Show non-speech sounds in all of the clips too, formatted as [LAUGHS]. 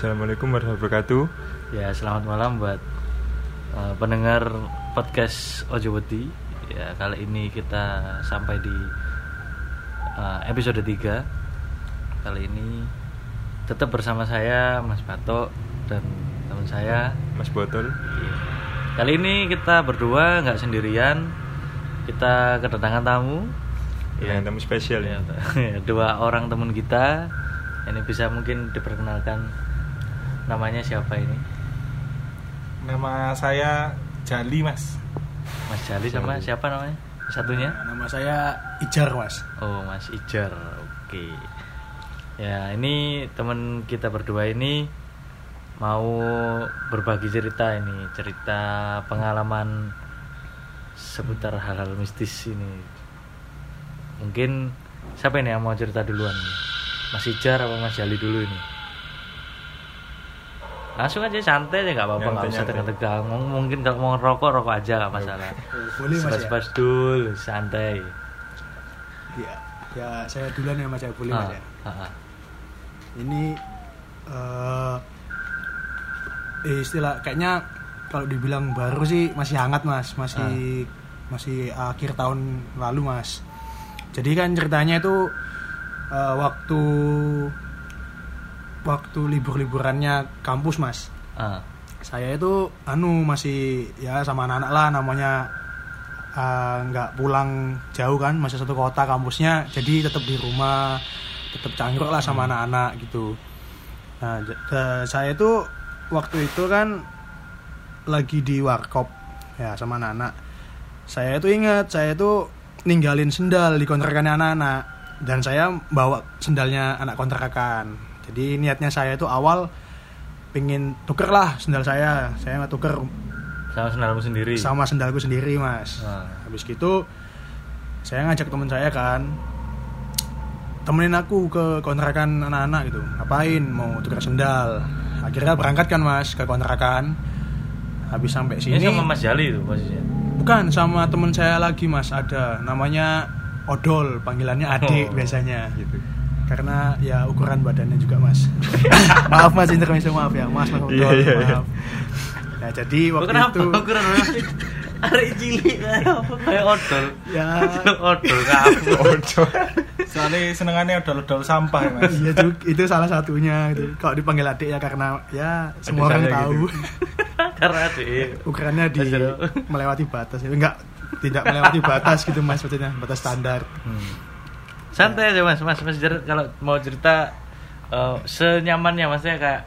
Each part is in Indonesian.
Assalamualaikum warahmatullahi wabarakatuh. Ya, selamat malam buat uh, pendengar podcast Ojoweti. Ya, kali ini kita sampai di uh, episode 3. Kali ini tetap bersama saya Mas Bato dan teman saya. Mas Botol. Kali ini kita berdua nggak sendirian. Kita kedatangan tamu. Yang tamu spesial ya. Ya, [LAUGHS] dua orang teman kita. Ini bisa mungkin diperkenalkan namanya siapa ini? Nama saya Jali Mas. Mas Jali sama siapa namanya? Satunya? Nama saya Ijar Mas. Oh, Mas Ijar. Oke. Ya, ini teman kita berdua ini mau berbagi cerita ini, cerita pengalaman seputar hal-hal mistis ini. Mungkin siapa ini yang mau cerita duluan? Mas Ijar apa Mas Jali dulu ini? Langsung aja santai aja nggak apa-apa nggak usah tegang-tegang. Mung- Mungkin kalau mau rokok rokok aja nggak masalah. Boleh Mas ya? Dulu, santai. Ya, ya saya duluan ya Mas ya, boleh Mas Ah, ya. ah, ah. Ini eh eh, istilah kayaknya kalau dibilang baru sih masih hangat Mas, masih masih akhir tahun lalu Mas. Jadi kan ceritanya itu eh, waktu waktu libur-liburannya kampus Mas. Ah, saya itu anu masih ya sama anak-anak lah namanya eh, nggak pulang jauh kan masih satu kota kampusnya jadi tetap di rumah tetap cangkruk lah sama anak-anak gitu. Nah saya itu waktu itu kan lagi di warkop ya sama anak-anak. Saya itu ingat saya itu ninggalin sendal di kontrakannya anak-anak dan saya bawa sendalnya anak kontrakan jadi niatnya saya itu awal pengen tuker lah sendal saya saya nggak tuker sama sendalmu sendiri. sama sendalku sendiri mas Ah. habis gitu saya ngajak teman saya kan temenin aku ke kontrakan anak-anak gitu ngapain mau tuker sendal akhirnya berangkat kan mas ke kontrakan habis sampai Ini sini sama Mas Jali itu posisinya. bukan sama teman saya lagi mas ada namanya odol panggilannya adik Oh. biasanya Gitu. Karena ya ukuran badannya juga mas [LAUGHS] maaf mas intermezzo maaf ya mas mas odol Iya, iya, iya. maaf ya jadi Oh, waktu kenapa? itu Ukuran [LAUGHS] Arek cilik kayak odol. ya odol kamu. [LAUGHS] Ojo. Soalnya senengannya odol-odol sampah ya mas Iya juga, itu salah satunya gitu. Kalau dipanggil adik ya karena ya semua orang tahu gitu. Karena adik. ukurannya di melewati batas. Enggak, tidak melewati batas gitu Mas maksudnya, batas standar. Hmm. Santai aja Mas. Mas Mas kalau mau cerita eh, senyamannya maksudnya kayak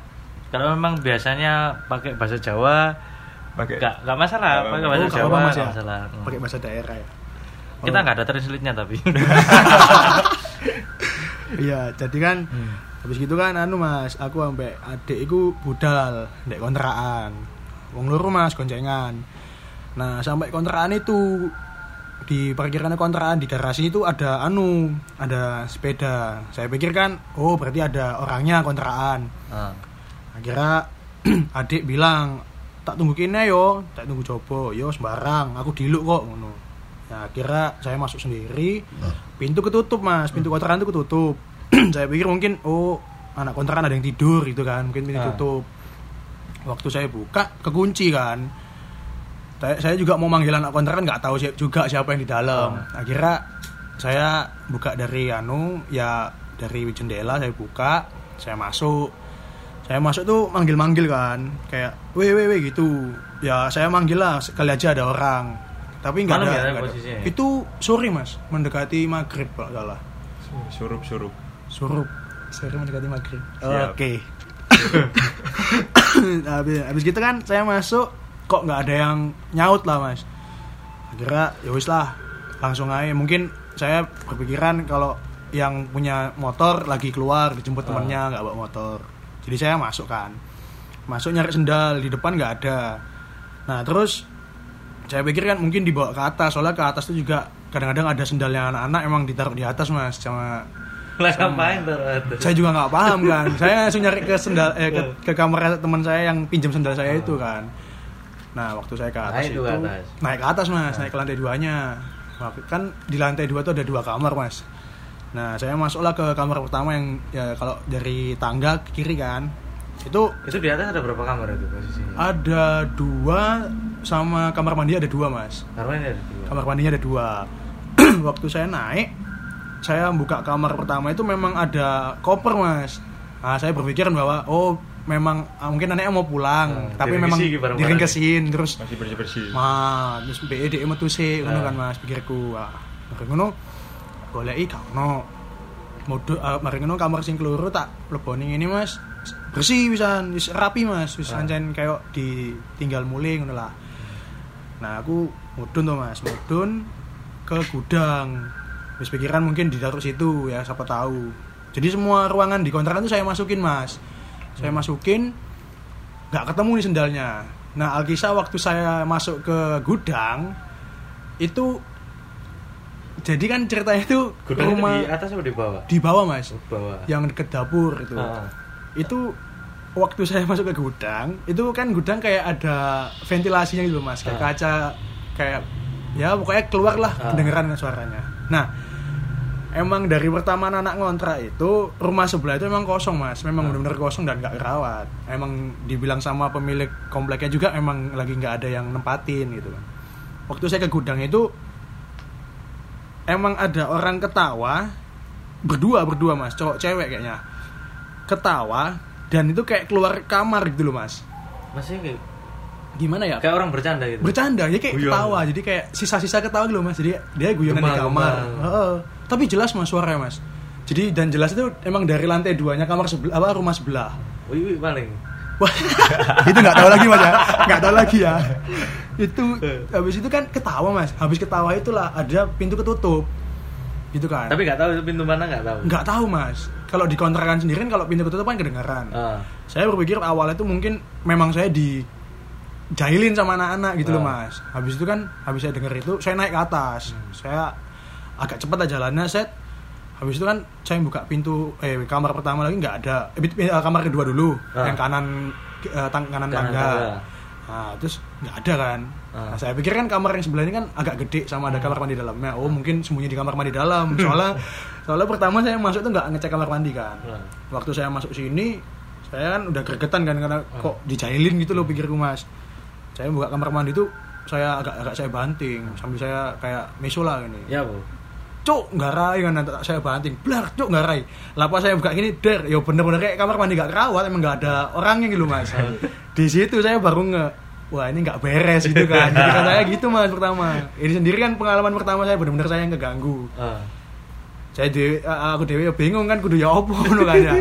kalau memang biasanya pakai bahasa Jawa Pakai nggak nggak masalah pakai bahasa Oh, Jawa apa-apa, Mas, ya? masalah Hmm. Pakai bahasa daerah ya. kita Oh. nggak ada translate-nya tapi [LAUGHS] Iya, jadi kan Hmm. habis gitu kan anu Mas, aku sampai adik iku budal ndek kontrakan. Wong loro Mas goncengan. Nah, sampai kontrakan itu di parkiran kontrakan di garasi itu ada anu, ada sepeda. Saya pikir kan, oh berarti ada orangnya kontrakan. Ah. Akhirnya [CLEARS THROAT] adik bilang, tak tunggu kene yo, tak tunggu coba, yo sembarang, aku diluk kok ngono. Nah, akhirnya saya masuk sendiri, pintu ketutup mas, pintu kontrakan itu ketutup. [CLEARS THROAT] saya pikir mungkin oh anak kontrakan ada yang tidur gitu kan, mungkin pintu Ah. tutup. Waktu saya buka kekunci kan. Saya, saya juga mau manggil anak kontrakan nggak tahu si- juga siapa yang di dalam. Akhirnya saya buka dari anu ya dari jendela saya buka, saya masuk. Saya masuk tuh manggil-manggil kan kayak weh weh weh gitu. Ya saya manggil lah sekali aja ada orang. Tapi nggak ada, ya ada. ya? itu sore mas mendekati maghrib kalau salah. Surup-surup. surup. Sore mendekati maghrib. Oke. [LAUGHS] [COUGHS] Habis habis gitu kan saya masuk kok nggak ada yang nyaut lah mas. Akhirnya ya wis lah langsung aja. Mungkin saya berpikiran kalau yang punya motor lagi keluar dijemput Ah. temennya nggak bawa motor. Jadi saya masuk kan. Masuk nyari sendal di depan nggak ada. Nah terus saya pikir kan mungkin dibawa ke atas soalnya ke atas itu juga kadang-kadang ada sendalnya anak-anak emang ditaruh di atas mas sama lah ngapain tuh saya juga nggak paham kan. Saya langsung nyari ke sendal eh, ke, ke kamar teman saya yang pinjam sendal saya itu kan nah waktu saya ke atas Naik itu atas. naik ke atas mas naik ke lantai duanya. Kan di lantai dua tuh ada dua kamar mas. Nah saya masuklah ke kamar pertama yang ya kalau dari tangga ke kiri kan. Itu Itu di atas ada berapa kamar itu posisinya? ada dua sama kamar mandi ada dua mas. Kamar ini ada dua. kamar mandinya ada dua. [CLEARS THROAT] Waktu saya naik saya buka kamar pertama itu memang ada koper mas. Nah saya berpikiran bahwa oh memang ah, mungkin anaknya mau pulang Hmm, tapi memang barang-barang. diringkesin terus Masih bersih-bersih. mah terus BED metu sih ngono Ah. kan mas pikirku ah mari ngono goleki gak ono Modo, ah, mari ngono kamar sing keloro tak leboni ini mas bersih bisa rapi mas wis Ah. ancen kayak ditinggal mulai ngono lah nah aku mudun tuh mas mudun ke gudang wis pikiran mungkin di taruh situ ya siapa tahu jadi semua ruangan di kontrakan itu saya masukin mas saya masukin nggak ketemu nih sendalnya nah Alkisah waktu saya masuk ke gudang itu jadi kan ceritanya itu Gudang itu rumah di atas atau di bawah? di bawah mas Di bawah. yang deket dapur itu Ah. itu waktu saya [LAUGHS] masuk ke gudang itu kan gudang kayak ada ventilasinya gitu mas kayak Ah. kaca kayak ya pokoknya keluar lah Ah. kedengeran suaranya nah emang dari pertama anak ngontrak itu rumah sebelah itu emang kosong mas memang Ah. benar-benar kosong dan nggak kerawat emang dibilang sama pemilik kompleknya juga emang lagi nggak ada yang nempatin gitu kan waktu saya ke gudang itu emang ada orang ketawa berdua berdua mas cowok cewek kayaknya ketawa dan itu kayak keluar kamar gitu loh mas Masih kayak, gimana ya kayak orang bercanda gitu. bercanda ya kayak Guyon. ketawa jadi kayak sisa-sisa ketawa gitu loh mas jadi dia guyonan di kamar gemar. Heeh. Tapi jelas mas suaranya mas. Jadi dan jelas itu emang dari lantai duanya kamar sebelah apa rumah sebelah. Wih, wih, paling. Wah, [LAUGHS] itu nggak tahu lagi mas ya. Nggak tahu lagi ya. Itu habis itu kan ketawa mas. Habis ketawa itulah ada pintu ketutup. Gitu kan. Tapi nggak tahu itu pintu mana nggak tahu. nggak tahu mas. Kalau di kontrakan sendiri kan kalau pintu ketutup kan kedengaran Ah. saya berpikir awalnya itu mungkin memang saya di jahilin sama anak-anak gitu loh Ah. mas. Habis itu kan habis saya denger itu saya naik ke atas. Saya agak cepat aja jalannya set. Habis itu kan saya buka pintu eh kamar pertama lagi nggak ada. Eh, eh, kamar kedua dulu Ah. yang kanan eh, tang- kanan, Kanan tangga. tangga. nah terus nggak ada kan. Ah. nah, saya pikir kan kamar yang sebelah ini kan agak gede sama ada kamar mandi dalamnya. Oh mungkin sembunyi di kamar mandi dalam. [LAUGHS] Soalnya soalnya pertama saya masuk tuh nggak ngecek kamar mandi kan. Ah. waktu saya masuk sini saya kan udah gregetan kan karena kok dijailin gitu loh pikirku mas. Saya buka kamar mandi tuh saya agak agak saya banting. Sambil saya kayak mesula gini Ya, Bu. Cuk nggak rai kan saya banting. Blar cuk nggak rai. Lapa saya buka gini der ya bener-bener kayak kamar mandi nggak kerawat emang nggak ada orangnya gitu mas. Di situ saya baru nge wah ini nggak beres gitu kan. Jadi kan saya gitu mas pertama. Ini sendiri kan pengalaman pertama saya bener-bener saya yang keganggu. Ah. saya dewe, aku dewe ya bingung kan kudu ya opo ngono kan ya.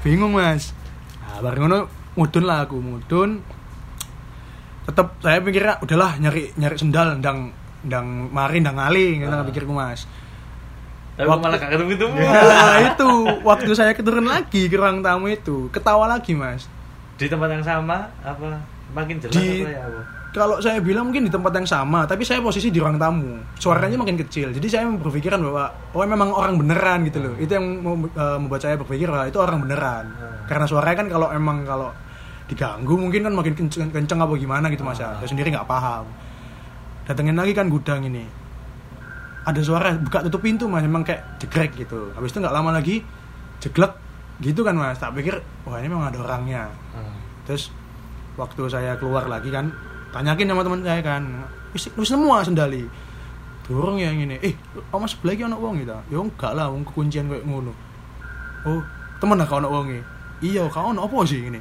Bingung mas. Nah, bareng ngono mudun lah aku mudun. Tetep saya pikirnya udahlah nyari nyari sendal ndang ndang mari ndang ngali gitu Ah. pikirku mas Tapi Waktu- malah gak ketemu ketemu. [LAUGHS] nah itu waktu saya keturun lagi ke ruang tamu itu ketawa lagi mas. Di tempat yang sama apa makin jelas Di- apa ya, kalau saya bilang mungkin di tempat yang sama tapi saya posisi di ruang tamu. Suaranya makin kecil jadi saya berpikiran bahwa oh memang orang beneran gitu loh. Itu yang eh, membuat saya berpikir bahwa itu orang beneran. Hmm. karena suaranya kan kalau emang kalau diganggu mungkin kan makin kenceng, kenceng apa gimana gitu mas ya. Saya sendiri nggak paham. Datengin lagi kan gudang ini ada suara buka tutup pintu mas. Memang kayak jegrek gitu. Habis itu nggak lama lagi jeglek. Gitu kan mas. Tak pikir wah ini memang ada orangnya. Ah. terus waktu saya keluar lagi kan tanyakin sama teman saya kan wis semua sendali? Dorong yang ini eh oma sebelah lagi anak wong gitu? Ya enggak lah wong kekuncian kayak ngono. Oh temen lah kau anak wongi iya kau anak apa sih ini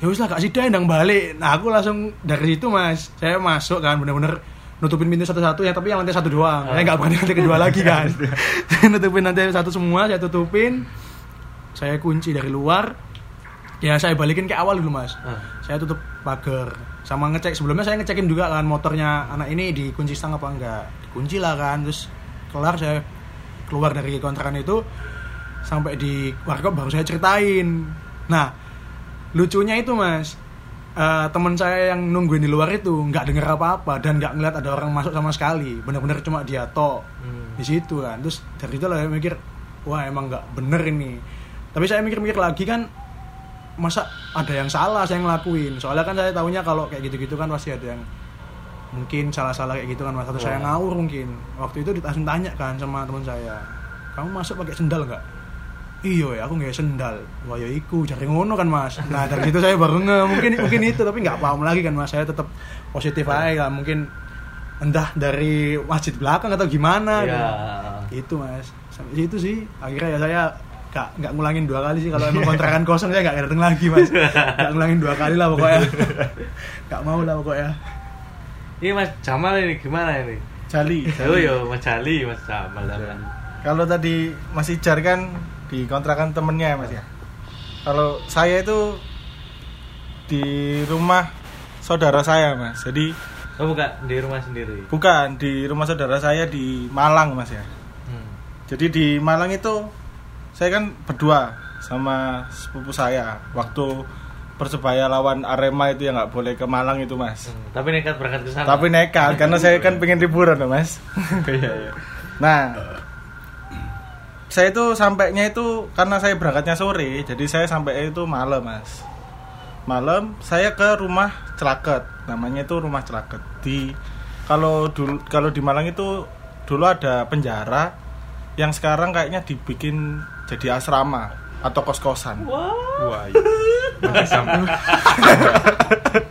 ya wis lah gak sida ndang balik. Nah aku langsung dari situ mas. Saya masuk kan bener-bener nutupin pintu satu-satu ya tapi yang lantai satu doang. Saya nggak berani lantai kedua lagi [LAUGHS] kan? Saya nutupin lantai satu semua saya tutupin. Saya kunci dari luar. Ya saya balikin ke awal dulu mas. Ah. saya tutup pagar. Sama ngecek sebelumnya saya ngecekin juga kan motornya anak ini dikunci stang apa enggak. Dikunci lah kan terus kelar saya keluar dari kontrakan itu. Sampai di warkop baru saya ceritain. Nah lucunya itu mas eh, teman saya yang nungguin di luar itu nggak denger apa-apa dan nggak ngeliat ada orang masuk sama sekali. Bener-bener cuma dia tok Hmm. di situ kan. Terus dari itu lah saya mikir wah emang nggak bener ini. Tapi saya mikir-mikir lagi kan masa ada yang salah saya ngelakuin? Soalnya kan saya tahunya kalau kayak gitu-gitu kan pasti ada yang mungkin salah-salah kayak gitu kan mas. Atau saya Wah. ngawur mungkin. Waktu itu langsung tanya kan sama teman saya kamu masuk pakai sendal nggak iya ya aku nggak sendal. Wah ya iku cari ngono kan mas. Nah dari situ saya baru nge mungkin mungkin itu tapi nggak paham lagi kan mas. Saya tetap positif aja kan mungkin entah dari masjid belakang atau gimana ya kan. itu mas. Sampai situ sih akhirnya ya saya nggak nggak ngulangin dua kali sih. Kalau emang kontrakan [LAUGHS] kosong saya nggak datang lagi mas. Nggak ngulangin dua kali lah pokoknya. Nggak mau lah pokoknya. Ini mas. Jamal ini gimana ini? Jali. oh yo mas Jali mas Jamal Jamal. Kalau tadi Mas Ijar kan di kontrakan temennya ya Mas ya. Kalau saya itu di rumah saudara saya Mas. Jadi oh bukan di rumah sendiri bukan di rumah saudara saya di Malang Mas ya. hmm. Jadi di Malang itu saya kan berdua sama sepupu saya waktu persebaya lawan Arema itu ya nggak boleh ke Malang itu Mas. Hmm. tapi nekat berangkat ke sana Tapi nekat karena saya kan pengen liburan Mas. [LAUGHS] Iya, iya. Nah, saya itu sampainya itu karena saya berangkatnya sore, jadi saya sampai itu malam, Mas. Malam saya ke rumah Celaket, namanya itu rumah Celaket. Di kalau dulu kalau di Malang itu dulu ada penjara yang sekarang kayaknya dibikin jadi asrama atau kos-kosan. Wah, iya.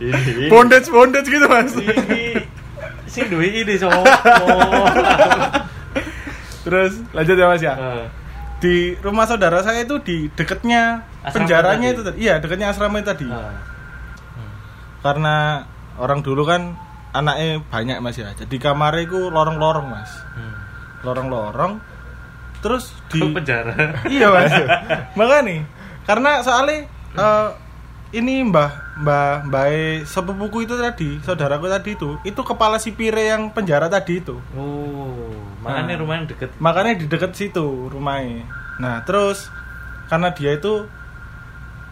[LAUGHS] Ini. Bondage bondage gitu, Mas. ini si duit ini so [LAUGHS] Terus lanjut ya, Mas ya. Eh, di rumah saudara saya itu di deketnya Asrama penjaranya tadi? itu tadi. Iya deketnya asrama itu tadi. Eh. karena orang dulu kan anaknya banyak mas ya. Jadi kamarnya itu lorong-lorong mas. Hmm. lorong-lorong. Terus di Ke penjara? Iya mas. Makanya karena soalnya eh, ini mbah mbah mbah sepupuku itu tadi saudaraku tadi itu itu kepala sipire yang penjara tadi itu. Oh makanya Nah. rumah yang deket. Makanya di dekat situ rumahnya. Nah terus karena dia itu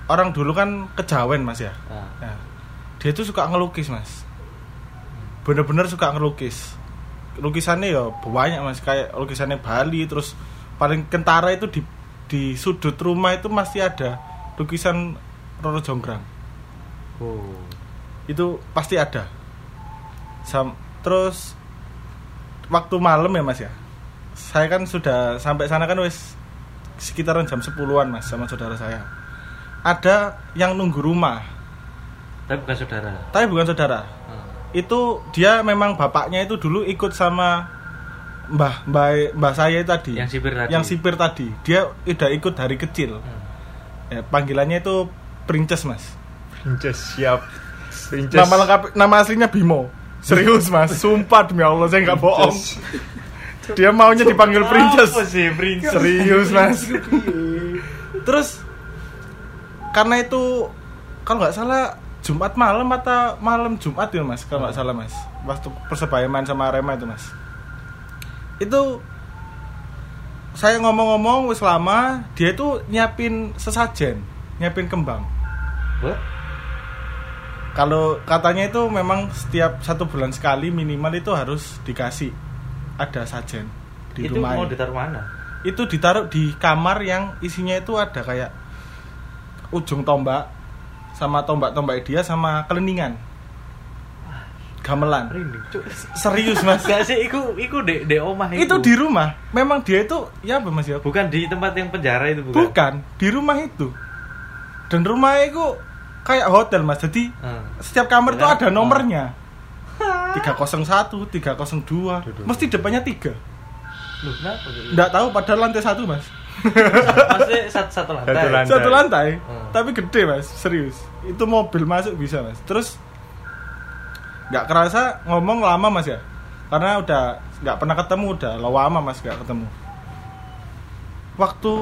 orang dulu kan kejawen mas ya? Ah. Nah, dia itu suka ngelukis mas. Bener-bener suka ngelukis. Lukisannya ya banyak mas. Kayak lukisannya Bali terus paling kentara itu di di sudut rumah itu masih ada lukisan Roro Jonggrang. Oh. Itu pasti ada. Sam- terus waktu malam ya mas ya saya kan sudah sampai sana kan wis sekitaran jam 10-an mas sama saudara saya ada yang nunggu rumah tapi bukan saudara tapi bukan saudara Ah. itu dia memang bapaknya itu dulu ikut sama mbah mbah mbah saya tadi Yang sipir tadi. yang sipir tadi dia udah ikut dari kecil Hmm. ya, panggilannya itu princes mas Princess siap. Princess. nama lengkap nama aslinya Bimo serius mas. Sumpah demi Allah saya nggak bohong. Dia maunya dipanggil princess apa sih princess serius mas. Terus karena itu kalau nggak salah Jumat malam atau malam Jumat ya mas? Kalau nggak salah mas. Waktu persebaya main sama Arema itu mas. Itu saya ngomong-ngomong wis lama dia itu nyiapin sesajen nyiapin kembang. What? Kalau katanya itu memang setiap satu bulan sekali minimal itu harus dikasih ada sajen di itu rumah mau ditaruh mana? Itu ditaruh di kamar yang isinya itu ada kayak ujung tombak sama tombak-tombak dia sama keleningan gamelan. Serius mas. Gak sih, iku iku di di omah itu. itu di rumah. Memang dia itu ya apa mas ya? Bukan di tempat yang penjara itu bukan. bukan di rumah itu. Dan rumah itu kayak hotel mas. Jadi Ah. setiap kamar itu ada nomornya. 301 302 mesti depannya tiga. Loh, kenapa? nggak tahu padahal lantai satu mas. Maksudnya satu, satu lantai. Satu lantai. satu lantai. Hmm. tapi gede mas. Serius. Itu mobil masuk bisa mas. Terus nggak kerasa ngomong lama mas ya. Karena udah nggak pernah ketemu udah lama mas nggak ketemu. Waktu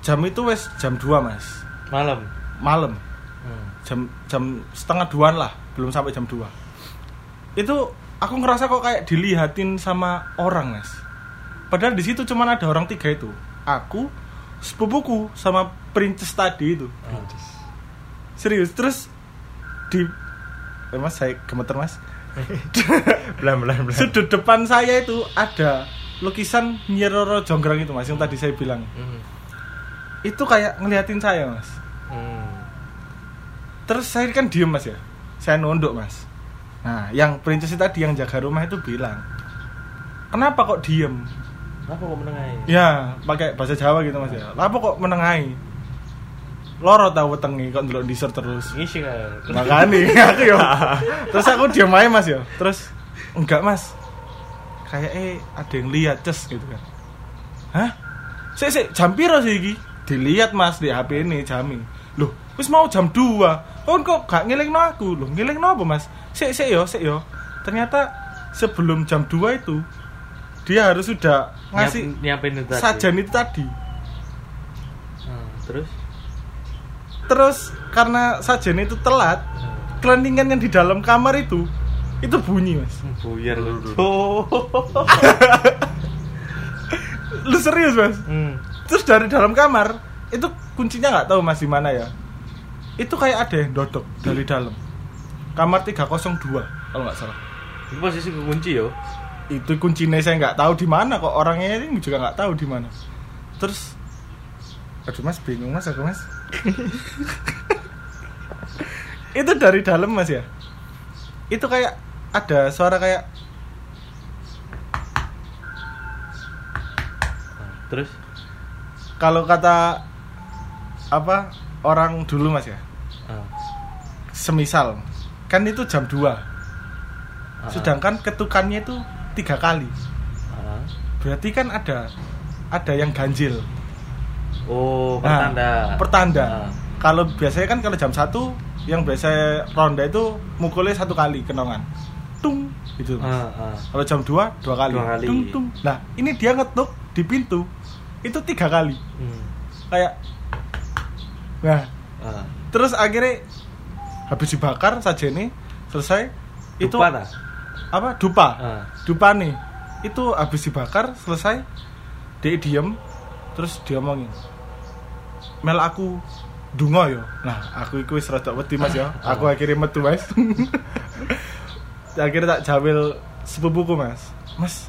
jam itu wes jam 2 mas. Malam. malam Hmm. jam jam setengah duaan lah belum sampai jam 2 itu aku ngerasa kok kayak dilihatin sama orang mas padahal di situ cuman ada orang tiga itu aku sepupuku sama princess tadi itu Princess. serius terus di eh, mas saya gemeter mas [LAUGHS] Belan belan belan. sudut depan saya itu ada lukisan Nyiroro Jonggrang itu mas yang tadi saya bilang Hmm. itu kayak ngeliatin saya mas Hmm. Terus saya kan diem mas ya saya nunduk mas nah yang princess tadi yang jaga rumah itu bilang kenapa kok diem Apa kok menengahi? Ya, pakai bahasa Jawa gitu Mas ya. Lah apa kok menengahi? Loro tau wetengi kok ndelok disur terus. Ngisi kan. Makanya [LAUGHS] aku yo. Terus aku diam aja Mas yo. Terus enggak Mas. Kayak eh ada yang lihat ces gitu kan. Hah? Sik sik jam piro sih iki? Dilihat Mas di HP ini jami. Loh, wis mau jam 2. Kon kok gak ngelingno aku? Loh, ngelingno apa Mas? Sik sik yo, sik yo. Ternyata sebelum jam 2 itu dia harus sudah ngasih Nyiap- nyiapin itu tadi. sajian itu tadi. Hmm, terus Terus karena sajian itu telat, kelentingan yang di dalam kamar itu itu bunyi mas buyar lu. [LAUGHS] lu serius mas Hmm. terus dari dalam kamar itu kuncinya nggak tahu mas di mana ya itu kayak ada yang dodok dari dalam. Kamar 302 kalau nggak salah. Itu posisi kekunci yo. itu kuncinya saya nggak tahu di mana kok. Orangnya ini juga nggak tahu di mana. Terus aduh mas bingung mas aku mas? [LAUGHS] Itu dari dalam mas ya? Itu kayak ada suara kayak Terus? Kalau kata apa orang dulu mas ya. Semisal kan itu jam 2 Ah. sedangkan ketukannya itu tiga kali berarti kan ada ada yang ganjil Oh, Nah, pertanda. pertanda Ah. kalau biasanya kan kalau jam 1 yang biasa ronda itu mukulnya satu kali kenongan tung gitu Mas. Ah, ah. kalau jam 2 dua kali, Dua kali. tung tung nah ini dia ngetuk di pintu itu tiga kali Hmm. kayak nah Ah. terus akhirnya habis dibakar saja ini selesai itu Dupa tak? apa? Dupa. Ah. dupa nih. Itu habis dibakar selesai dia diem terus dia ngomongin mel aku dungo yo. Nah aku iku wis rada wedi mas ya [LAUGHS] aku akhirnya metu mas. [LAUGHS] Akhirnya tak jamil sepupuku mas. Mas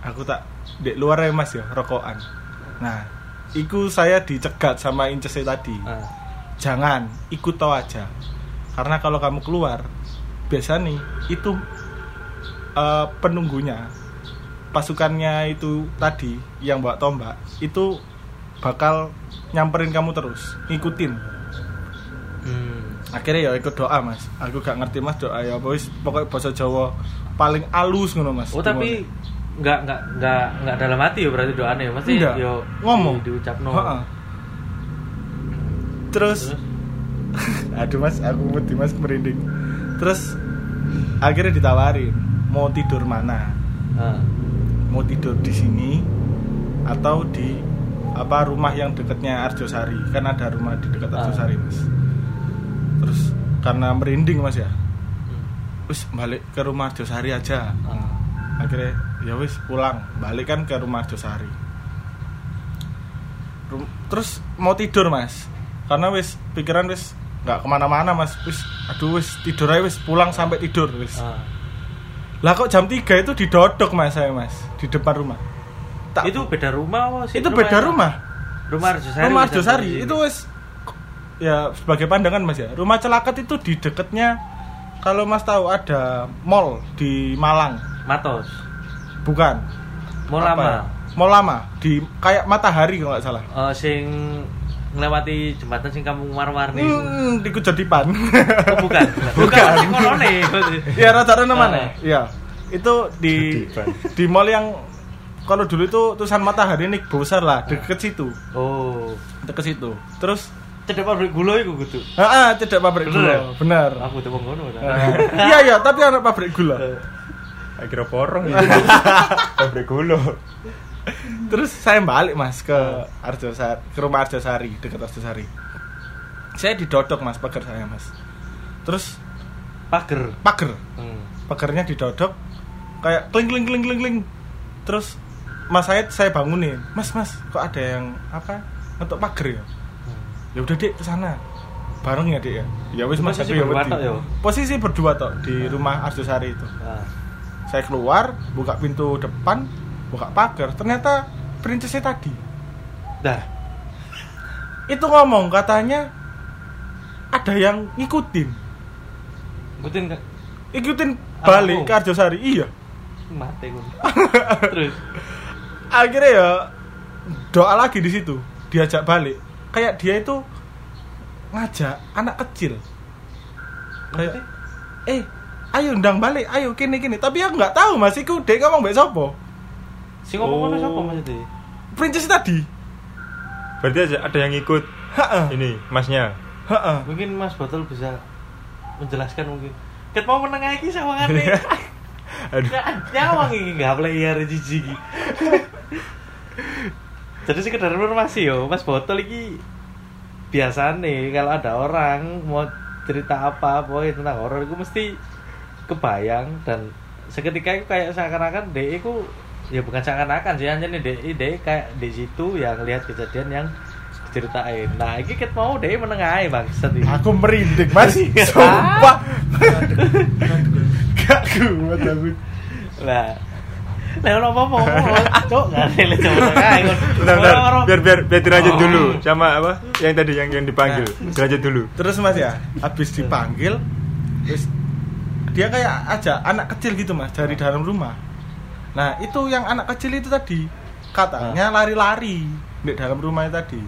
aku tak di luar ya mas ya rokokan. Nah iku saya dicegat sama incesnya tadi. Ah. jangan ikut tau aja karena kalau kamu keluar biasa nih itu eh, penunggunya pasukannya itu tadi yang bawa tombak itu bakal nyamperin kamu terus ngikutin Hmm. akhirnya ya ikut doa mas aku gak ngerti mas doa ya boys pokoknya bahasa Jawa paling alus ngono mas Oh, tapi nggak nggak nggak nggak dalam hati ya berarti doanya ya. Mesti yo Ngomong. di, diucapno. Heeh. terus Terus aduh mas aku wedi mas merinding. Terus akhirnya ditawarin mau tidur mana? Ah. mau tidur di sini atau di apa rumah yang dekatnya Arjosari? Kan ada rumah di dekat Ah. Arjosari mas. Terus karena merinding mas ya? Hmm. wis balik ke rumah Arjosari aja. Ah. akhirnya ya wis pulang. Balik kan ke rumah Arjosari. Rum- terus mau tidur mas. Karena wis pikiran wis nggak ke mana-mana mas wis aduh wis tidur aja wis pulang sampai tidur wis Ah. lah kok jam 3 itu didodok mas saya mas di depan rumah Tak- Itu beda rumah sih? itu beda yang- rumah Rumah Arjosari. rumah Arjosari itu wis ya sebagai pandangan mas ya rumah celakat itu di dekatnya kalau mas tahu ada mall di Malang Matos. bukan Apa lama. ya? mall lama di kayak matahari kalau nggak salah Eh, sing ngelewati jembatan sing kampung warna-warni. hmm, di Kujodipan Oh, bukan. [LAUGHS] Bukan sing kolone. ya rata-rata Ah. mana ya itu di di mall yang kalau dulu itu tulisan matahari ini besar lah deket situ Oh. deket situ terus Cedek pabrik gula iku kudu. ah, ah tidak pabrik Bener gula ya? benar Aku tuh ngono. Iya iya tapi anak pabrik gula akhirnya porong itu [LAUGHS] pabrik gula [LAUGHS] terus saya balik mas ke Arjosari ke rumah Arjosari dekat Arjosari. Saya didodok mas pagar saya mas. Terus Pager. pagar. Hmm. pagarnya didodok kayak kling kling kling kling kling. Terus mas saya saya bangunin mas mas kok ada yang apa untuk pagar ya? Ya udah dek ke sana bareng ya dek ya? Ya wis mas aku ya ya? posisi berdua tok di rumah Arjosari itu. Ah. saya keluar buka pintu depan buka pagar ternyata princessnya tadi. Dah. itu ngomong katanya ada yang ngikutin. Ikutin ke? Ikutin balik ke Arjosari iya. Mati gue. [LAUGHS] Terus? Akhirnya ya doa lagi di situ diajak balik. Kayak dia itu ngajak anak kecil. Kayak eh ayo ndang balik ayo kini kini tapi aku nggak tahu mas iku dia ngomong mbak sopo Si ngomong ngono Oh. sapa maksudnya? princess tadi Berarti aja ada yang ikut Heeh. ini masnya. Heeh. Mungkin Mas Botol bisa menjelaskan mungkin. Ket mau meneng iki sawangane. [LAUGHS] Aduh. Nyawang iki enggak player jiji iki. [LAUGHS] Jadi sekedar informasi yo, Mas Botol iki biasa nih kalau ada orang mau cerita apa pokoknya tentang horor itu mesti kebayang dan seketika itu kayak seakan-akan dia itu ya bukan seakan-akan sih hanya nih dia, dia kayak di situ yang lihat kejadian yang diceritain. Nah ini kita mau dia menengahi bang aku merinding mas. [LAUGHS] Sumpah. Gak kuat aku. Lah. Lah ono apa [LAUGHS] cok nggak yang coba. Biar biar biar dilanjut dulu sama apa? Yang tadi yang yang dipanggil. Dilanjut dulu. terus mas ya. Habis dipanggil terus. dia kayak aja anak kecil gitu mas dari dalam rumah nah itu yang anak kecil itu tadi. Katanya lari-lari di dalam rumah tadi.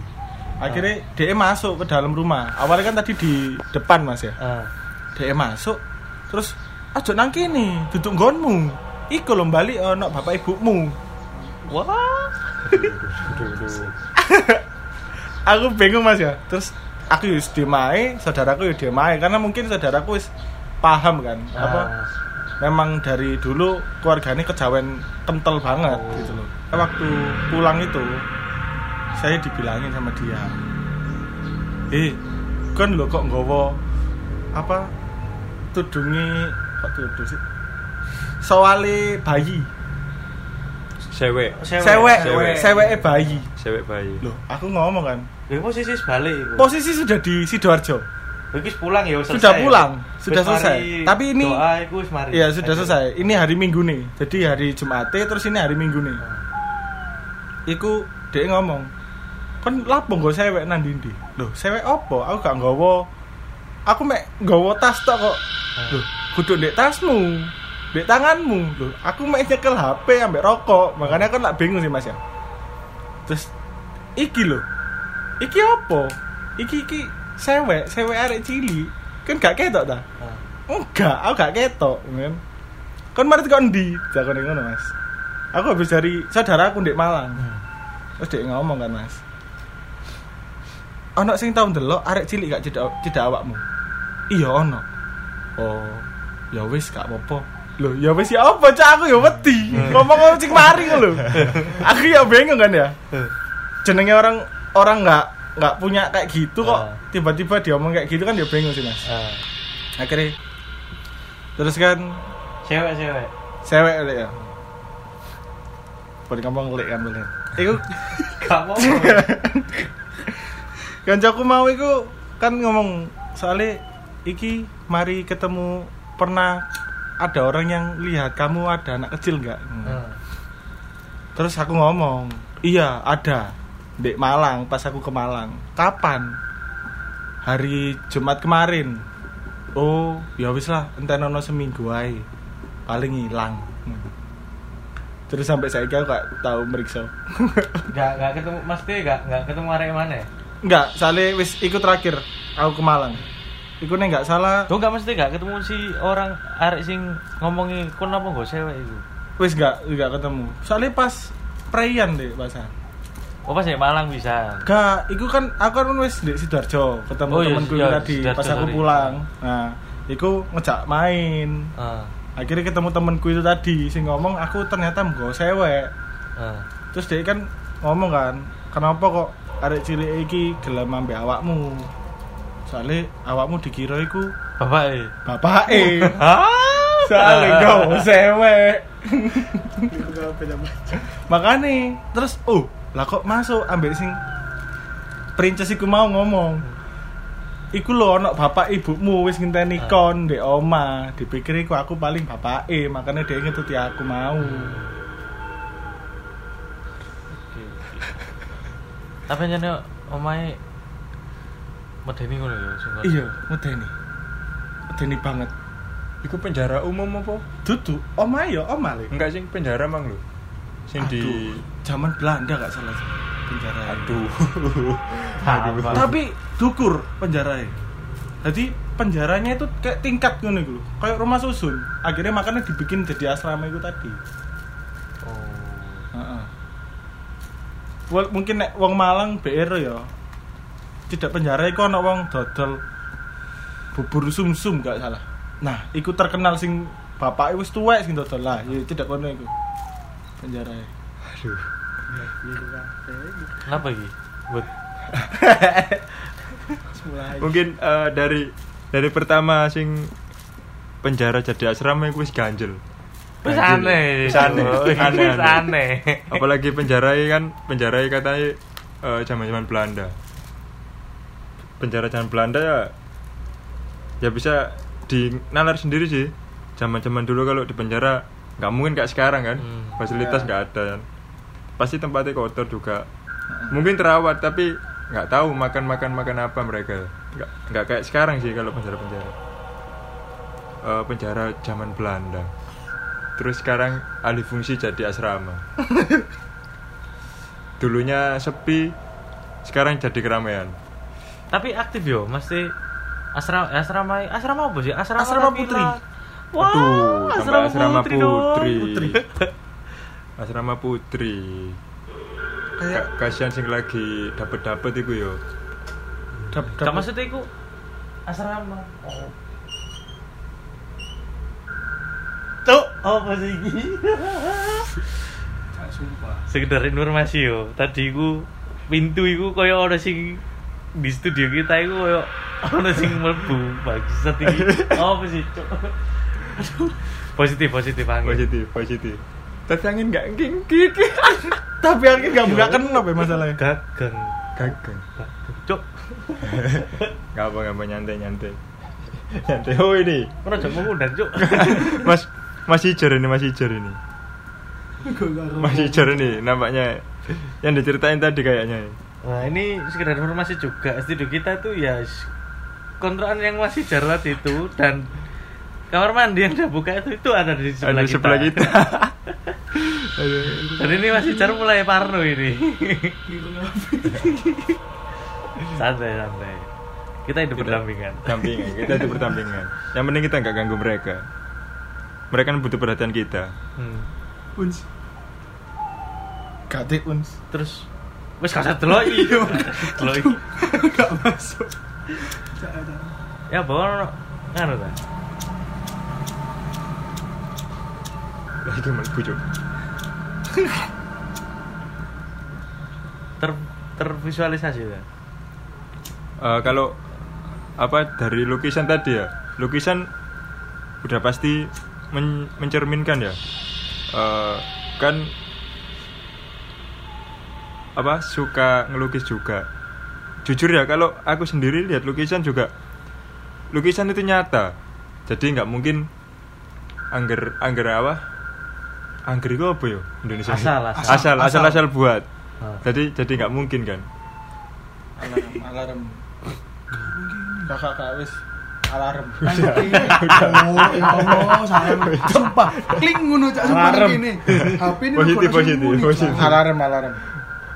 Akhirnya dia masuk ke dalam rumah. Awalnya kan tadi di depan mas ya? Ah. dia masuk terus aja nang kene duduk nggonmu. Iku lho balik ono bapak ibumu. Wah. [LAUGHS] Aku bingung mas ya. Terus aku yus dimai saudaraku yus dimai karena mungkin saudaraku wis paham kan apa Ah. Memang dari dulu keluarganya kejawen kental banget Oh. gitu loh waktu pulang itu saya dibilangin sama dia eh kan lo kok nggowo apa tudungi kok tuduh sih soale bayi Sewek. sewek Sewek. sewek bayi Sewek bayi. loh aku ngomong kan Ya posisi sebalik itu. posisi sudah di sidoarjo Wis pulang ya Sudah pulang, sudah mari selesai. Tapi ini- doa iku wis mari. Iya sudah Aja. selesai. Ini hari Minggu nih. Jadi hari Jumat terus ini hari Minggu nih. Iku dia ngomong, kan lapo nggo sewek nang ndi Loh, sewek opo? Aku gak nggawa. Aku mek nggawa tas tok kok. Loh, kudu ndek tasmu. Ndek tanganmu. Loh, aku mek nyekel HP ambek rokok. Makanya kan lak bingung sih Mas ya. Terus iki lho. Iki opo? Iki iki sewek, sewek arek cili. Kan gak ketok ta? Ah. Enggak, aku gak ketok, kan. Kon mari tekan ndi? Jakone ngono, Mas. Aku habis dari saudaraku ndek Malang. Terus dia ngomong kan, Mas. Ono sing tau ndelok arek cilik gak cedak cedak awakmu. Iya ono. Oh, ya wis gak apa-apa. Loh, ya wis ya apa, Cak? Aku ya wedi. Ngomong-ngomong cing mari ngono lho. [LAUGHS] Aku ya bingung kan ya. Jenenge orang orang nggak nggak punya kayak gitu kok Ah. tiba-tiba dia ngomong kayak gitu kan dia bingung sih mas Ah. akhirnya terus kan Cewek-cewek. cewek lek ya boleh ngomong lek kan boleh iku Gak mau. [LAUGHS] kancaku mau iku kan ngomong soalnya iki mari ketemu pernah ada orang yang lihat kamu ada anak kecil nggak Ah. terus aku ngomong iya ada di Malang pas aku ke Malang. Kapan? Hari Jumat kemarin. Oh ya wis lah enten ono seminggu ae. Paling hilang. Terus sampai saya aku gak tahu meriksa [LAUGHS] Gak gak ketemu Mas Teh gak gak ketemu arek mana? enggak soalnya wis ikut terakhir aku ke Malang. Iku nih nggak salah Tuh gak mesti gak ketemu si orang arek sing ngomongi kon apa gak cewek itu. wis nggak nggak ketemu. Soalnya pas perayaan deh bahasa Oh pas ya Malang bisa. Gak, iku kan aku kan wis di Sidoarjo ketemu Oh, iya, temanku iya, tadi Sidoarjo, pas aku sorry. pulang. Nah, iku ngejak main. Ah. Akhirnya ketemu temanku itu tadi sing ngomong aku ternyata nggo sewek. Ah. Terus dia kan ngomong kan, kenapa kok arek cilik iki gelem ambek awakmu? Soalnya awakmu dikira iku Bapak eh. bapake. Ah. Soalnya [LAUGHS] nggo sewek. Makanya terus oh, lah kok masuk ambek sing princess iku mau ngomong. Iku lho ono bapak ibumu wis ngenteni kon ndek oma, dipikir iku aku paling bapake, makanya dia ngetuti aku mau. Tapi jane omahe medeni ngono ya sing. Iya, medeni. Medeni banget. Iku penjara umum apa? Dudu, oma yo oma le. Enggak sih penjara mang lho. sing di zaman Belanda gak salah penjara [LAUGHS] aduh. Apa? tapi dukur penjaranya jadi penjaranya itu kayak tingkat ngono iku lho. kayak rumah susun. Akhirnya makanya dibikin jadi asrama itu tadi. Oh. Heeh. Wal- mungkin nek wong Malang BR ya. Tidak penjara iku ana wong dodol bubur sumsum gak salah. Nah iku terkenal sing bapak wis tuwek sing dodol lah. Ya tidak kono iku. Penjara. Aduh Kenapa iki? Buat mungkin eh, dari dari pertama sing penjara jadi asrama iku wis ganjel Wis aneh. Wis aneh Wis aneh, aneh. aneh. apalagi penjara kan penjara katanya eh, zaman-zaman Belanda penjara zaman Belanda ya ya bisa dinalar sendiri sih zaman-zaman dulu kalau di penjara nggak mungkin kayak sekarang kan Hmm. fasilitas Ya. nggak ada kan pasti tempatnya kotor juga mungkin terawat tapi nggak tahu makan makan makan apa mereka nggak nggak kayak sekarang sih kalau penjara penjara penjara zaman Belanda terus sekarang alih fungsi jadi asrama [LAUGHS] dulunya sepi sekarang jadi keramaian Tapi aktif yo, mesti asrama asrama asrama apa sih? Asrama, Asrama. Putri. Wah, Aduh, sampai asrama, asrama putri, dong. putri. [LAUGHS] asrama putri kayak Ka- kasihan sing lagi dapet dapet itu yo dap, Gak maksudnya iku asrama. Oh. Cuk, apa sih sumpah Sekedar informasi yo. Tadi iku pintu iku koyo ana sing di studio kita iku koyo ana sing mlebu. Bangsat iki. Apa sih, Cuk? Positif, positif angin. positif positif [LAUGHS] tapi angin nggak gingkik tapi akhirnya nggak buka kenapa ya masalahnya? Gagang. gagang Cuk. [LAUGHS] nggak apa nggak apa nyantai nyantai. Nyantai. Oh ini. Ora jam ngundang, Cuk. [LAUGHS] mas mas hijau ini mas hijau ini. Mas hijau ini nampaknya yang diceritain tadi kayaknya. Nah ini sekedar informasi juga. Studio kita tuh ya kontrakan yang masih jarak itu dan kamar mandi yang udah buka itu itu ada di sebelah ada kita. sebelah kita [LAUGHS] Aduh. Dan ini masih jar mulai parno ini. [LAUGHS] santai santai. Kita hidup berdampingan. Dampingan, kita itu berdampingan. Yang penting kita nggak ganggu mereka. Mereka kan butuh perhatian kita. Hmm. uns tik uns Terus wes gak usah deloki. [LAUGHS] Deloki. gak masuk Ya bawa nganu ta. Lagi melebu Cuk. Ter tervisualisasi ta. Eh, kalau apa dari lukisan tadi ya, lukisan udah pasti men- mencerminkan ya. Eh, kan apa suka ngelukis juga. Jujur ya kalau aku sendiri lihat lukisan juga lukisan itu nyata. Jadi nggak mungkin angger angger apa? Angger itu apa ya Indonesia? Asal, asal. asal, asal, Asal. asal buat. Ah. Jadi jadi nggak mungkin kan? alarm alarm kakak kak wis alarm oh ya Allah saya sumpah kling ngono cak sumpah Alarm. gini HP ini Positif, kok positif, positif. alarm alarm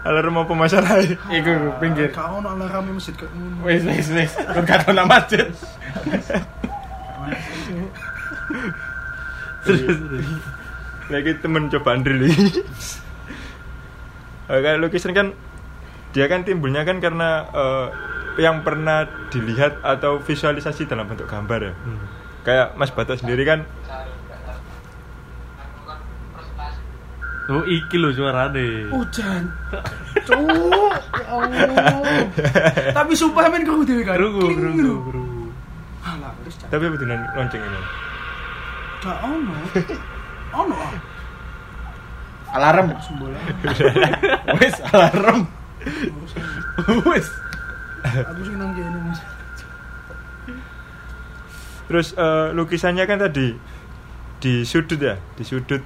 Alarm apa masalah? iku pinggir Gak ono alarm di masjid ngono wis wis wis kon gak nama masjid Lagi temen coba Andri [LAUGHS] Kayak lukisan kan dia kan timbulnya kan karena eh, yang pernah dilihat atau visualisasi dalam bentuk gambar ya. Hmm. Kayak Mas Bato sendiri kan Oh iki lho suarane. hujan cuk ya Allah tapi sumpah men kau dewe kan krungu, ngono. krungu. alah terus tapi betulan lonceng ini. gak ono ono alarm wis [LAUGHS] alarm wis aku sih nang kene mas Terus eh, lukisannya kan tadi di sudut ya, di sudut.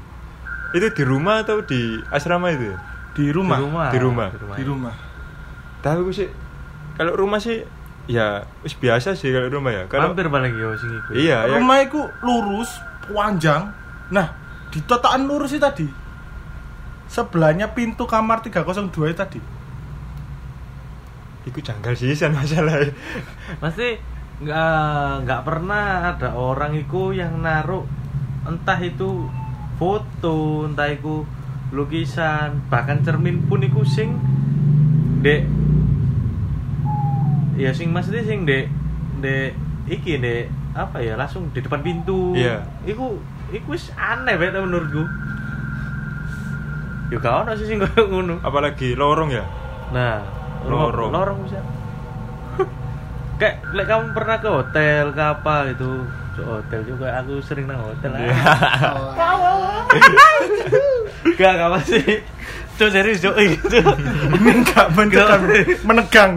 Itu di rumah atau di asrama itu ya? di rumah Di rumah. Di rumah. di rumah Tapi aku sih kalau rumah sih ya wis biasa sih kalau rumah ya. Kalau Hampir paling yo sing iku. iya ya. rumah iku lurus panjang nah di totaan lurus sih tadi sebelahnya pintu kamar 302 itu tadi. Iku janggal sih san masalah. Pasti nggak nggak pernah ada orang itu yang naruh entah itu foto, entah itu lukisan, bahkan cermin pun iku sing dek ya sing maksudnya sing dek dek iki dek apa ya langsung di depan pintu. Iya. Iku iku wis aneh banget menurutku. Ya gak ono sih sing koyo ngono. Apalagi lorong ya. Nah, Lorong. lorong bisa. [LAUGHS] Kayak lek kamu pernah ke hotel ke apa gitu. Ke hotel juga aku sering nang hotel. Iya. ah. [LAUGHS] Gak gak masih. Cuk serius cuk [LAUGHS] itu. Enggak menegang. menegang.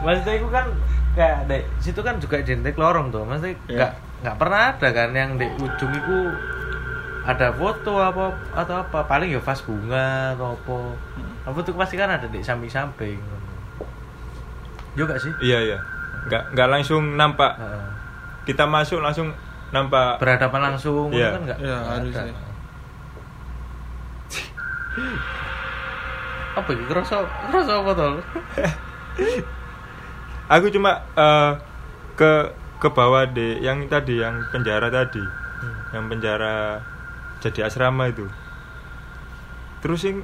Maksudnya itu kan kayak dek situ kan juga identik lorong tuh. Maksudnya Iya. nggak nggak pernah ada kan yang di ujung itu ada foto apa atau apa paling ya vas bunga atau apa apa tuh pasti kan ada di samping-samping juga sih Iya iya. Nggak nggak langsung nampak. Heeh. Kita masuk langsung nampak. berhadapan langsung Iya. kan enggak Iya, harusnya. [LAUGHS] apa gitu kerasa kerasa apa tol [LAUGHS] Aku cuma eh, ke ke bawah deh yang tadi yang penjara tadi. Yang penjara jadi asrama itu. Terus yang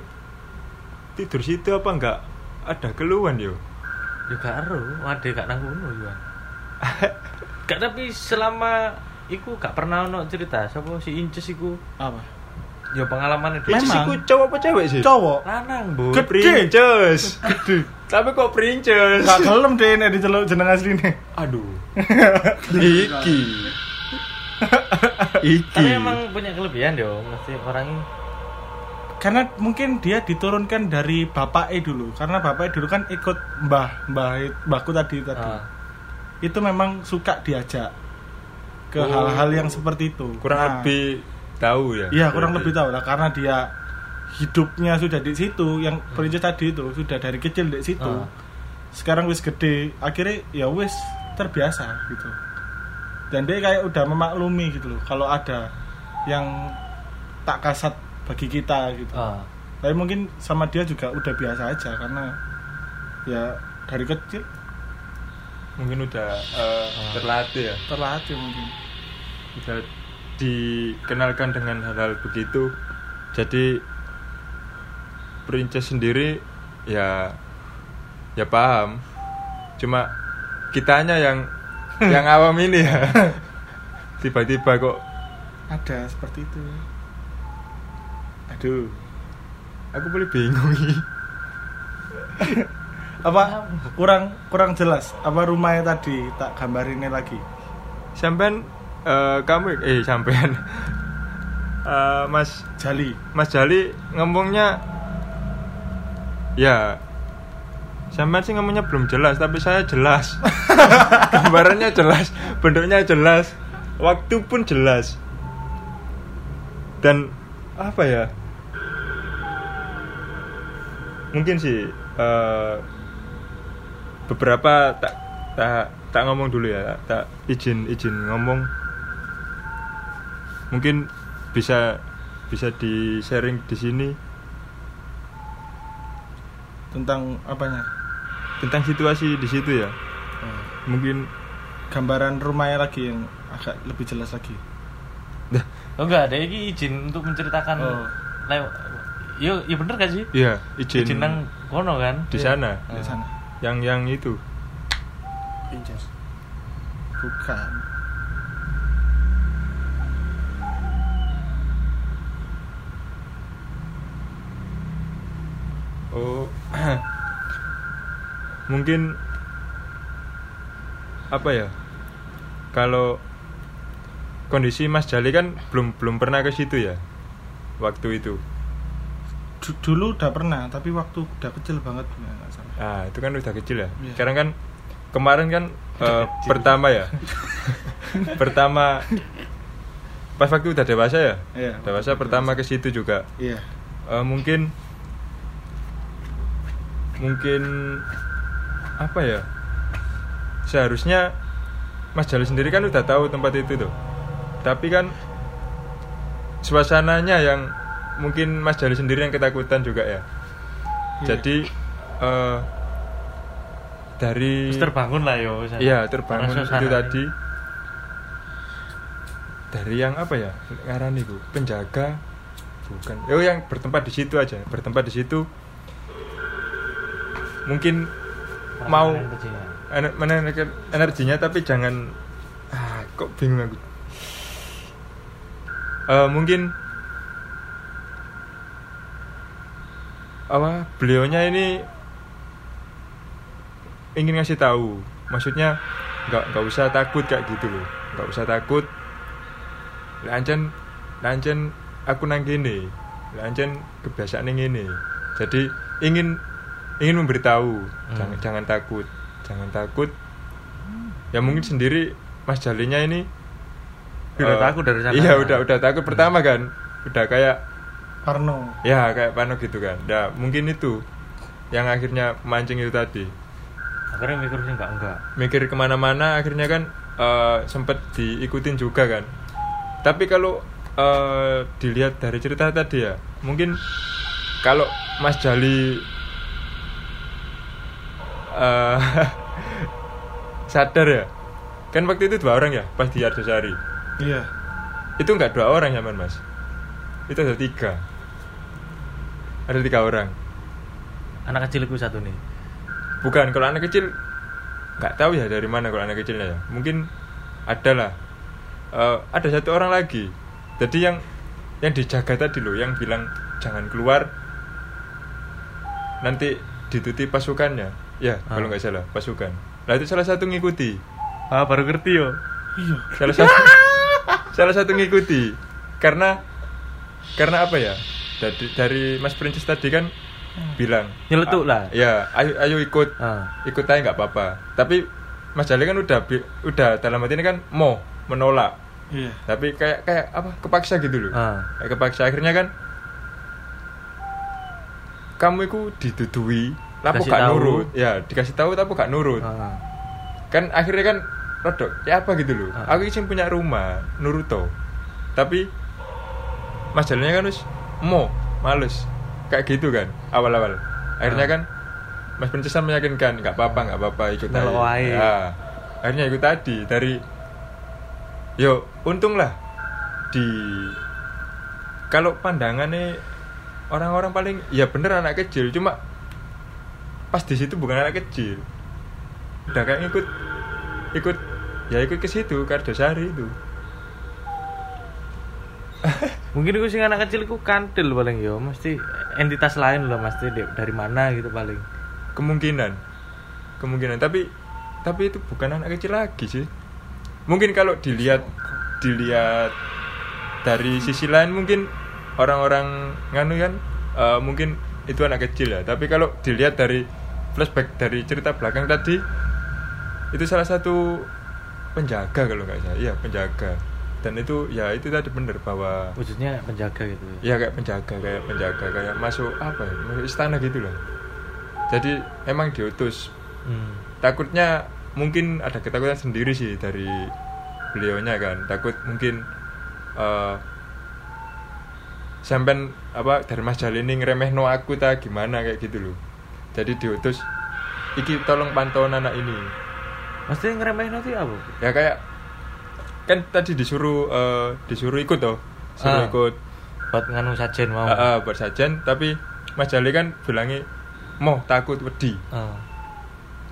tidur situ apa enggak ada keluhan yo? juga ero ada gak nang ngono juga [LAUGHS] gak tapi selama iku gak pernah ono cerita siapa si Inces iku Apa? ya pengalaman itu Memang. sih cowok apa cewek sih? Cowok. lanang bu Gede. Gede. Tapi kok Princes? Gak gelem deh ini diceluk jeneng asline. Aduh. [LAUGHS] Iki. [LAUGHS] Iki. tapi emang punya kelebihan yo mesti orang Karena mungkin dia diturunkan dari bapaknya dulu. Karena bapaknya dulu kan ikut mbah, mbah mbahku tadi tadi. ah, Itu memang suka diajak ke Oh. hal-hal yang seperti itu. kurang Nah, lebih tahu ya. Iya kurang lebih tahu lah karena dia hidupnya sudah di situ yang perintis tadi itu sudah dari kecil di situ. Ah. Sekarang wis gede, akhirnya ya wis terbiasa gitu. Dan dia kayak udah memaklumi gitu loh kalau ada yang tak kasat bagi kita gitu. ah. Tapi mungkin sama dia juga udah biasa aja karena ya dari kecil Mungkin udah eh, terlatih ya. terlatih mungkin. Udah dikenalkan dengan hal-hal begitu. Jadi Princes sendiri ya ya paham. Cuma kitanya yang [LAUGHS] yang awam ini ya. Tiba-tiba kok Ada seperti itu. Aduh. aku boleh bingung [LAUGHS] apa kurang kurang jelas apa rumahnya tadi tak gambarinnya lagi Sampean eh, kamu eh sampean [LAUGHS] Eh, Mas jali Mas Jali ngomongnya ya. Sampean sih ngomongnya belum jelas tapi saya jelas. [LAUGHS] Gambarannya jelas bentuknya jelas waktu pun jelas. Dan apa ya? Mungkin sih eh, beberapa tak tak tak ngomong dulu ya tak izin izin ngomong. Mungkin bisa bisa di sharing di sini tentang apanya? Tentang situasi di situ ya. Mungkin gambaran rumahnya lagi yang agak lebih jelas lagi. Dah oh enggak ada ini izin untuk menceritakan. Oh. lewat yo iya bener gak sih? Iya izin, izin nang kono kan? di sana. di sana. Yang yang itu. Bukan oh. [CLEARS THROAT] Mungkin apa ya? Kalau kondisi Mas Jali kan belum belum pernah ke situ ya waktu itu? Du- dulu udah pernah tapi waktu udah kecil banget ya, ah itu kan udah kecil ya? Iya. sekarang kan kemarin kan kecil. pertama ya? [LAUGHS] Pertama pas waktu udah dewasa ya? Iya, dewasa pertama ke situ juga. Iya. Eh, mungkin mungkin apa ya? Seharusnya Mas Jali sendiri kan udah tahu tempat itu tuh. Tapi kan suasananya yang mungkin Mas Jali sendiri yang ketakutan juga ya. Iya. Jadi eh, dari Terus terbangun lah yo Iya terbangun itu tadi. Dari yang apa ya? Ngarani bu penjaga bukan. Oh yang bertempat di situ aja. Bertempat di situ mungkin mau Orang-orang kecil ya. ener- energinya tapi jangan ah, kok bingung aku. Eh, mungkin apa beliaunya ini ingin ngasih tahu. Maksudnya nggak nggak usah takut kayak gitu loh. Nggak usah takut. Lancen lancen aku nang gini lancen kebiasaan yang ini. Jadi ingin ingin memberitahu. Hmm. jangan jangan takut. Jangan takut. Ya mungkin sendiri Mas Jalinya ini Udah eh, takut dari sana. iya udah udah takut pertama kan. Udah kayak Parno. Ya kayak panik gitu kan. Nah mungkin itu yang akhirnya mancing itu tadi. Akhirnya mikir sih enggak enggak. mikir ke mana-mana akhirnya kan eh, sempet diikutin juga kan. Tapi kalau eh, dilihat dari cerita tadi ya mungkin kalau Mas Jali eh, [LAUGHS] sadar ya? Kan waktu itu dua orang ya pas di Arjosari iya. Itu nggak dua orang ya man mas? Itu ada tiga. Ada tiga orang. Anak kecilku satu nih. bukan kalau anak kecil nggak tahu ya dari mana kalau anak kecilnya ya. Mungkin ada lah. Eh, ada satu orang lagi. Jadi yang yang dijaga tadi loh yang bilang jangan keluar nanti ditutupi pasukannya ya Ah. kalau nggak salah pasukan. Nah itu salah satu ngikuti. Ah baru ngerti yo. iya. Salah satu [LAUGHS] salah satu ngikuti. Karena karena apa ya? Dari dari Mas Princess tadi kan bilang Nyeletuk "Ah, lah." ya ayo ayo ikut. Ah. ikut aja nggak apa-apa. Tapi Mas Jali kan udah bi- udah dalam hati ini kan mau menolak. Iya. Tapi kayak kayak apa? Kepaksa gitu loh. Ah. kayak kepaksa. Akhirnya kan kamu itu didudui Dikasih gak tahu. nurut ya dikasih tahu tapi gak nurut Ah. kan akhirnya kan rodok ya apa gitu loh Ah. aku izin punya rumah nuruto tapi mas jalannya kan harus mau males kayak gitu kan awal-awal akhirnya Ah. kan mas princess meyakinkan nggak apa-apa nggak apa-apa ikut aja wae. Ya, akhirnya ikut tadi dari yo untung lah di kalau pandangannya orang-orang paling ya bener anak kecil cuma pas di situ bukan anak kecil. Udah kayak ngikut ikut ya ikut ke situ Kardosari itu. Mungkin aku sih anak kecil ku kantil paling yo, mesti entitas lain loh, mesti dari mana gitu paling. kemungkinan. Kemungkinan. Tapi tapi itu bukan anak kecil lagi sih. Mungkin kalau dilihat dilihat dari sisi lain mungkin orang-orang nganu kan eh, mungkin itu anak kecil ya. Tapi kalau dilihat dari flashback dari cerita belakang tadi itu salah satu penjaga kalau nggak salah. Iya penjaga. Dan itu ya itu tadi bener bahwa Wujudnya penjaga gitu. ya? Kayak penjaga kayak penjaga kayak masuk apa ya masuk istana gitu loh. Jadi emang diutus. Hmm. takutnya mungkin ada ketakutan sendiri sih dari beliaunya kan. Takut mungkin eh sampean apa dari Mas Jali ini ngeremeh no aku ta gimana kayak gitu loh jadi diutus iki tolong pantauan anak ini Mesti ngeremehin nanti apa? ya kayak kan tadi disuruh eh, disuruh ikut toh suruh Ah. ikut Buat nganu sajen mau. Ah, ah, buat sajen tapi Mas Jali kan bilangnya mau takut wedi Ah.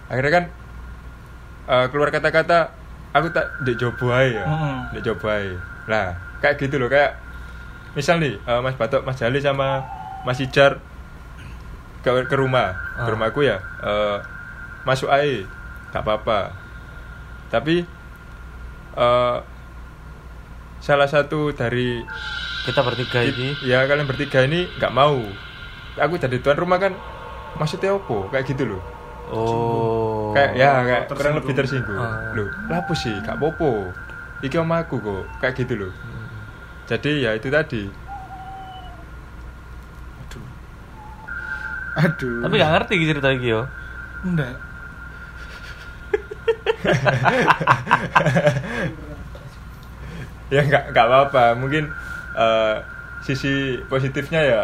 akhirnya kan eh, keluar kata-kata aku tak dek coba ya Mm-mm. dek coba lah kayak gitu loh kayak misal nih eh, Mas Batok Mas Jali sama Mas Ijar ke, ke rumah ke Ah. rumahku ya eh, masuk aja gak apa-apa tapi eh, salah satu dari Kita bertiga ini. ya kalian bertiga ini nggak mau aku jadi tuan rumah kan maksudnya apa kayak gitu loh Oh. kayak ya kayak tersinggung. kurang lebih tersinggung Ah. loh lapo sih gak popo iki om aku kok kayak gitu loh jadi ya itu tadi aduh. Tapi gak ngerti cerita iki yo. enggak. [LAUGHS] Ya nggak nggak apa-apa. Mungkin eh, sisi positifnya ya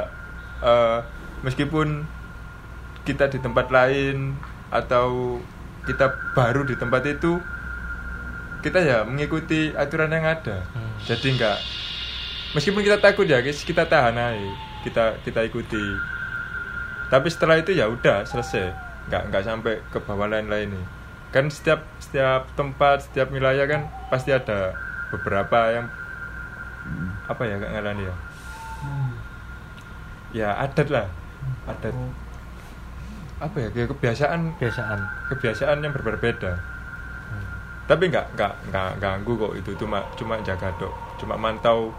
eh, meskipun kita di tempat lain atau kita baru di tempat itu kita ya mengikuti aturan yang ada. Hmm. jadi enggak meskipun kita takut ya guys kita tahan aja. Kita kita ikuti tapi setelah itu ya udah selesai. Nggak nggak sampai ke bawah lain-lain nih kan setiap setiap tempat setiap wilayah kan pasti ada beberapa yang apa ya kak ngalani ya? Ya adat lah. Adat. Apa ya kayak kebiasaan. Kebiasaan. kebiasaan yang berbeda. Tapi nggak nggak nggak ganggu kok itu. Cuma cuma jaga dok. Cuma mantau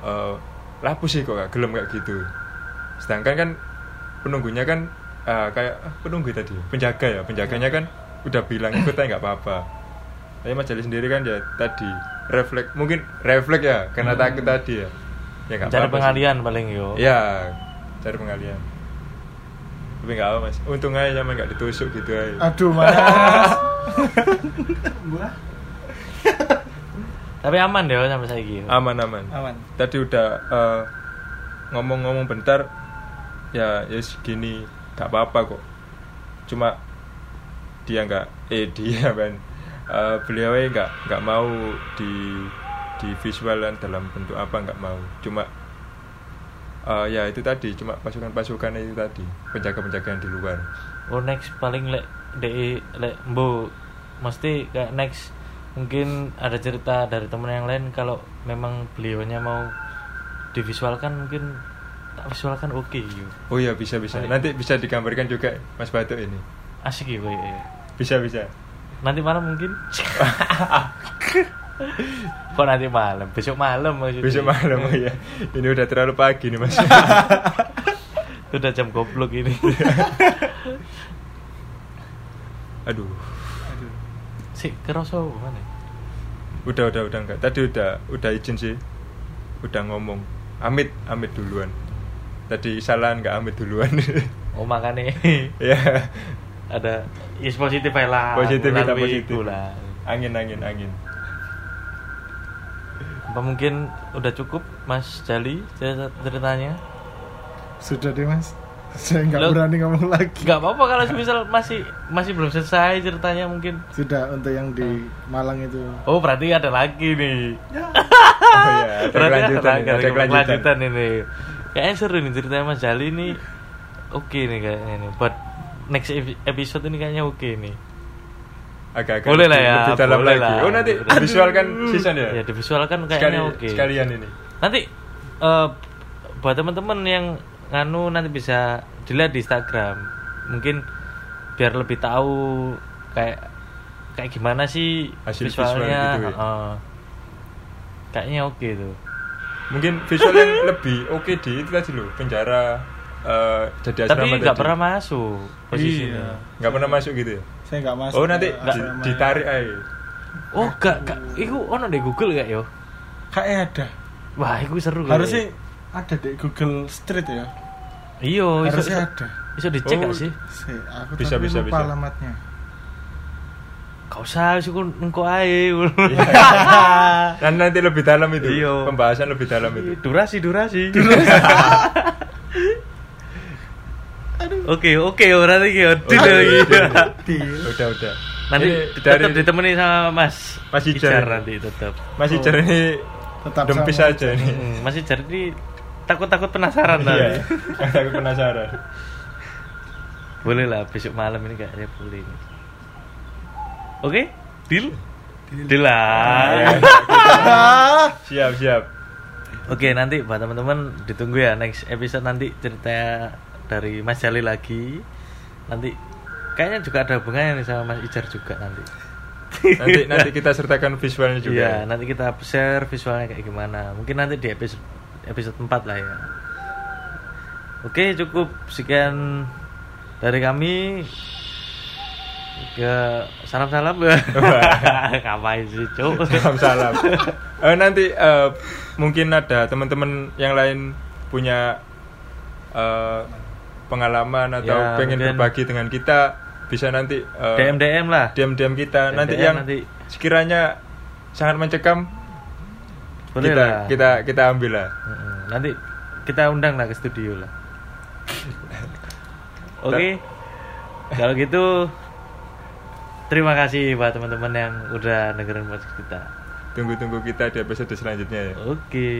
eh lapu sih kok gak gelem kayak gitu. Sedangkan kan penunggunya kan eh, kayak ah, penunggu tadi penjaga ya penjaganya kan udah bilang ikut aja nggak apa-apa tapi Mas Jali sendiri kan ya tadi refleks mungkin refleks ya karena takut tadi ya ya nggak Cari apa-apa sih. pengalian paling yo. ya cari pengalian tapi nggak apa mas untung aja sama nggak ditusuk gitu aja Aduh, Mas. [LAUGHS] Tapi aman deh sampai saiki. yo. aman aman Aman. tadi udah eh, ngomong-ngomong bentar ya ya segini nggak apa-apa kok. Cuma dia nggak eh [LAUGHS] dia kan eh, beliau nggak nggak mau di di visualan dalam bentuk apa nggak mau. Cuma eh, ya itu tadi cuma pasukan-pasukan itu tadi penjaga-penjaga yang di luar. Oh next paling lek de lek mbo mesti kayak next. Mungkin ada cerita dari temen yang lain kalau memang beliaunya mau divisualkan mungkin tak visualkan oke yo. oh ya bisa bisa Baik. nanti bisa digambarkan juga Mas Batu ini Asik yo ya. bisa bisa Nanti malam mungkin. [LAUGHS] Kok nanti malam? Besok malam maksudnya. besok malam oh ya ini udah terlalu pagi nih Mas [LAUGHS] udah jam goblok ini. [LAUGHS] aduh si kerasa mana? udah udah udah enggak tadi udah udah izin sih udah ngomong amit amit duluan tadi salah nggak amit duluan [LAUGHS] Oh makanya ya ada is positif aja lah. positif kita positif itu lah. angin angin angin Apa mungkin udah cukup Mas Jali cerita- ceritanya? Sudah deh, Mas. Saya nggak berani ngomong lagi. Gak apa-apa kalau misal masih masih belum selesai ceritanya mungkin. Sudah untuk yang di Malang itu. Oh berarti ada lagi nih. [LAUGHS] oh ya ada berarti kelanjutan ada, ini, lagi, ada ada kelanjutan kelanjutan ini. Kayaknya seru nih ceritanya Mas Jali ini. Oke nih kayaknya nih. Buat next epi- episode ini kayaknya oke nih. agak-agak Boleh lah ya, lebih dalam boleh lagi lah. oh nanti Aduh. visualkan season ya Ya divisualkan kayaknya oke. sekalian ini Nanti eh, buat teman-teman yang nganu nanti bisa dilihat di Instagram. Mungkin biar lebih tahu kayak kayak gimana sih Hasil visual visualnya. gitu ya. heeh. kayaknya oke tuh. Mungkin visual yang lebih oke di itu tadi loh penjara eh, jadi Tapi asrama nggak tadi. pernah masuk posisinya. Iya. nggak pernah masuk gitu ya Saya nggak masuk. oh nanti ke di- ditarik aja Oh, gak, gak, iku ono di Google gak yo? Kayaknya ada. Wah, iku seru. Harusnya ada di Google Street ya. Iya, iso, Harusnya ada. iso dicek Oh, gak sih? Saya, aku Bisa, tapi bisa, lupa bisa. alamatnya. Gak usah, sih engko ae. Dan [LAUGHS] nanti lebih dalam itu Iya. pembahasan lebih dalam itu durasi, durasi. [LAUGHS] Oke, oke, gitu. Deal lagi. [LAUGHS] udah udah Nanti Ini tetap ditemani sama Mas. Mas Ijar. nanti tetap. masih Oh. cari ini Tetap dempis sama. aja ini Hmm, Mas Ijar ini takut-takut penasaran iya tadi. aku penasaran Boleh lah besok malam ini kayaknya boleh. Oke, deal? Deal lah. [LAUGHS] siap siap Oke, nanti buat teman-teman ditunggu ya next episode nanti cerita dari Mas Jali lagi. Nanti kayaknya juga ada hubungannya nih sama Mas Ijar juga nanti. nanti [LAUGHS] nanti kita sertakan visualnya juga Iya, nanti kita share visualnya kayak gimana. Mungkin nanti di episode episode 4 lah ya. Oke, cukup sekian dari kami. Ke salam-salam [LAUGHS] Ngapain sih, Cuk? salam salam [LAUGHS] Eh, nanti eh, mungkin ada teman-teman yang lain punya eh, pengalaman atau Ya, pengen mungkin- berbagi dengan kita bisa nanti eh, DM DM lah. DM DM kita DM nanti DM yang nanti. sekiranya sangat mencekam Boleh kita lah. kita kita ambil lah. Nanti kita undang lah ke studio lah [LAUGHS] oke kalau gitu terima kasih buat teman-teman yang udah dengerin podcast kita Tunggu-tunggu kita di episode selanjutnya ya. oke